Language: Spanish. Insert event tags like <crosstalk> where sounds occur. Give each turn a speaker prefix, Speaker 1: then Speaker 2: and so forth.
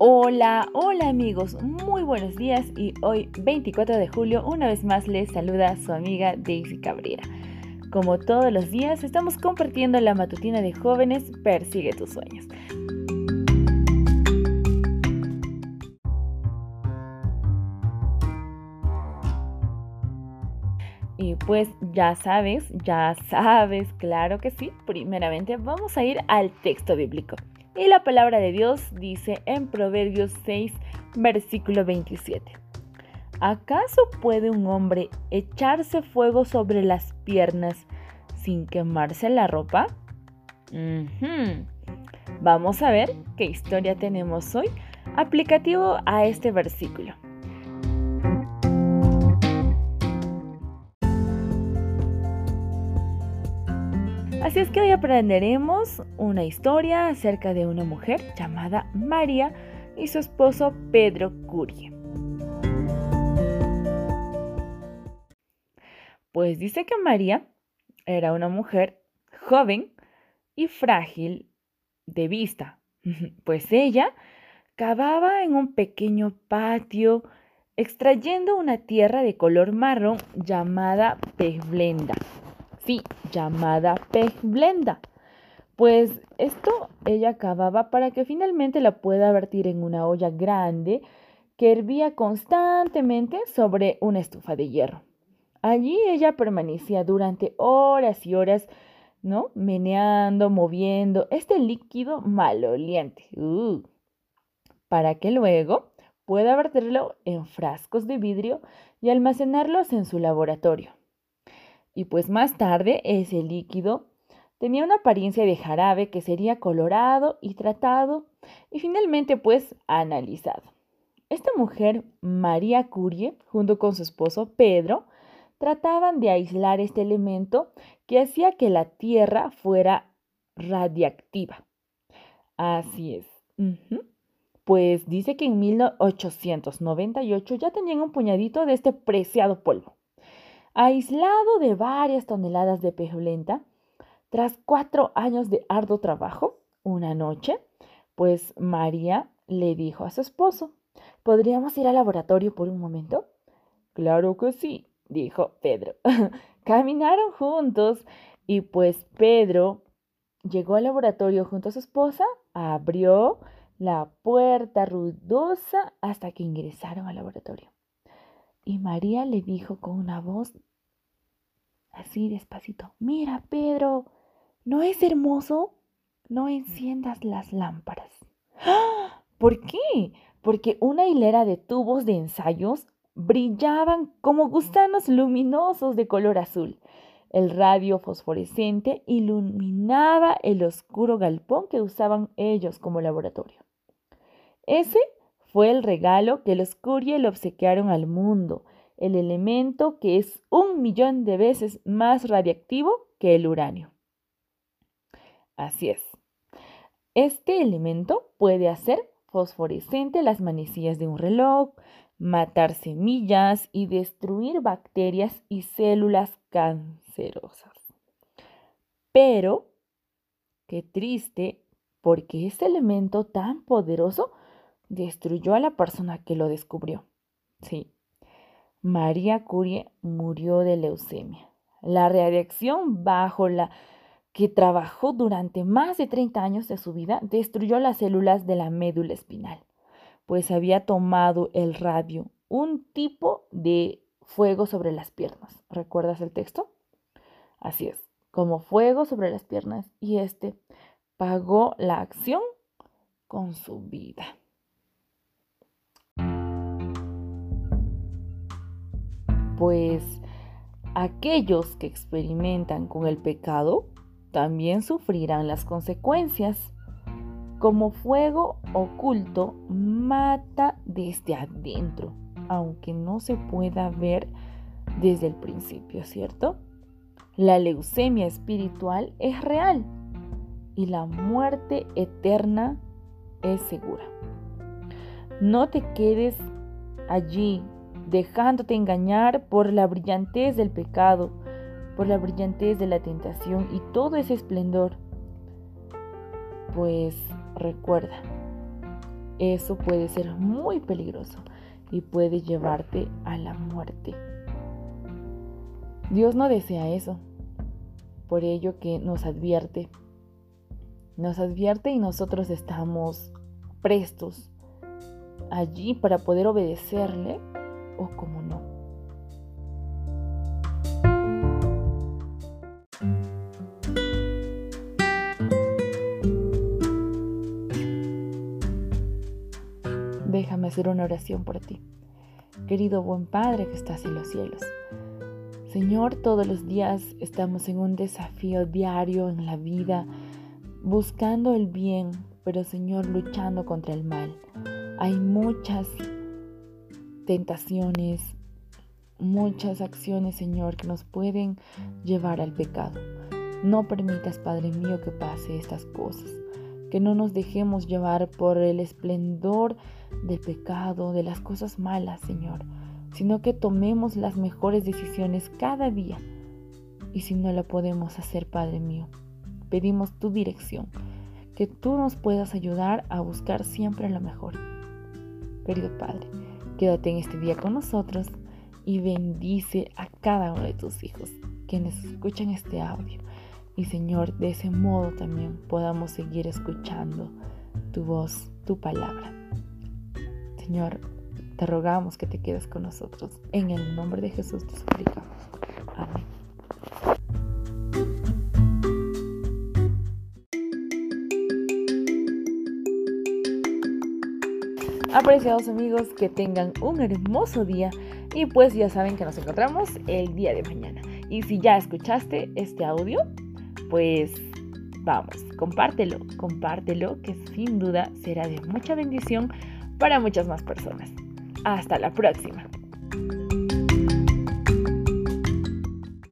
Speaker 1: Hola, hola amigos, muy buenos días y hoy 24 de julio una vez más les saluda su amiga Daisy Cabrera. Como todos los días estamos compartiendo la matutina de jóvenes Persigue tus sueños. Y pues ya sabes, ya sabes, claro que sí, primeramente vamos a ir al texto bíblico. Y la palabra de Dios dice en Proverbios 6, versículo 27. ¿Acaso puede un hombre echarse fuego sobre las piernas sin quemarse la ropa? Vamos a ver qué historia tenemos hoy aplicativo a este versículo. Así es que hoy aprenderemos una historia acerca de una mujer llamada María y su esposo Pedro Curie. Pues dice que María era una mujer joven y frágil de vista, <laughs> pues ella cavaba en un pequeño patio extrayendo una tierra de color marrón llamada pezblenda sí, llamada blenda. Pues esto ella cavaba para que finalmente la pueda vertir en una olla grande que hervía constantemente sobre una estufa de hierro. Allí ella permanecía durante horas y horas, ¿no? Meneando, moviendo este líquido maloliente. Uh, para que luego pueda verterlo en frascos de vidrio y almacenarlos en su laboratorio y pues más tarde ese líquido tenía una apariencia de jarabe que sería colorado y tratado y finalmente pues analizado. Esta mujer, María Curie, junto con su esposo Pedro, trataban de aislar este elemento que hacía que la Tierra fuera radiactiva. Así es. Pues dice que en 1898 ya tenían un puñadito de este preciado polvo. Aislado de varias toneladas de pejolenta, tras cuatro años de arduo trabajo, una noche, pues María le dijo a su esposo, ¿podríamos ir al laboratorio por un momento? Claro que sí, dijo Pedro. <laughs> Caminaron juntos y pues Pedro llegó al laboratorio junto a su esposa, abrió la puerta ruidosa hasta que ingresaron al laboratorio. Y María le dijo con una voz así despacito, mira Pedro, ¿no es hermoso? No enciendas las lámparas. ¡Ah! ¿Por qué? Porque una hilera de tubos de ensayos brillaban como gusanos luminosos de color azul. El radio fosforescente iluminaba el oscuro galpón que usaban ellos como laboratorio. Ese fue el regalo que los Curie le obsequiaron al mundo, el elemento que es un millón de veces más radiactivo que el uranio. Así es. Este elemento puede hacer fosforescente las manecillas de un reloj, matar semillas y destruir bacterias y células cancerosas. Pero, qué triste, porque este elemento tan poderoso destruyó a la persona que lo descubrió. Sí, María Curie murió de leucemia. La radiación bajo la que trabajó durante más de 30 años de su vida destruyó las células de la médula espinal, pues había tomado el radio, un tipo de fuego sobre las piernas. ¿Recuerdas el texto? Así es, como fuego sobre las piernas y este pagó la acción con su vida. Pues aquellos que experimentan con el pecado también sufrirán las consecuencias. Como fuego oculto mata desde adentro, aunque no se pueda ver desde el principio, ¿cierto? La leucemia espiritual es real y la muerte eterna es segura. No te quedes allí dejándote engañar por la brillantez del pecado, por la brillantez de la tentación y todo ese esplendor. Pues recuerda, Eso puede ser muy peligroso y puede llevarte a la muerte. Dios no desea eso. Por ello que nos advierte. Nos advierte y nosotros estamos prestos allí para poder obedecerle o como no. Déjame hacer una oración por ti. Querido buen Padre que estás en los cielos. Señor, todos los días estamos en un desafío diario en la vida, buscando el bien, pero Señor, luchando contra el mal. Hay muchas tentaciones, muchas acciones, Señor, que nos pueden llevar al pecado. No permitas, Padre mío, que pase estas cosas. Que no nos dejemos llevar por el esplendor del pecado, de las cosas malas, Señor sino que tomemos las mejores decisiones cada día. Y si no la podemos hacer, Padre mío, pedimos tu dirección, que tú nos puedas ayudar a buscar siempre lo mejor. Querido Padre, quédate en este día con nosotros y bendice a cada uno de tus hijos quienes escuchan este audio. Y Señor, de ese modo también podamos seguir escuchando tu voz, tu palabra. Señor, te rogamos que te quedes con nosotros. En el nombre de Jesús te suplicamos. Apreciados amigos, que tengan un hermoso día y pues ya saben que nos encontramos el día de mañana. Y si ya escuchaste este audio, pues vamos, compártelo, compártelo que sin duda será de mucha bendición para muchas más personas. Hasta la próxima.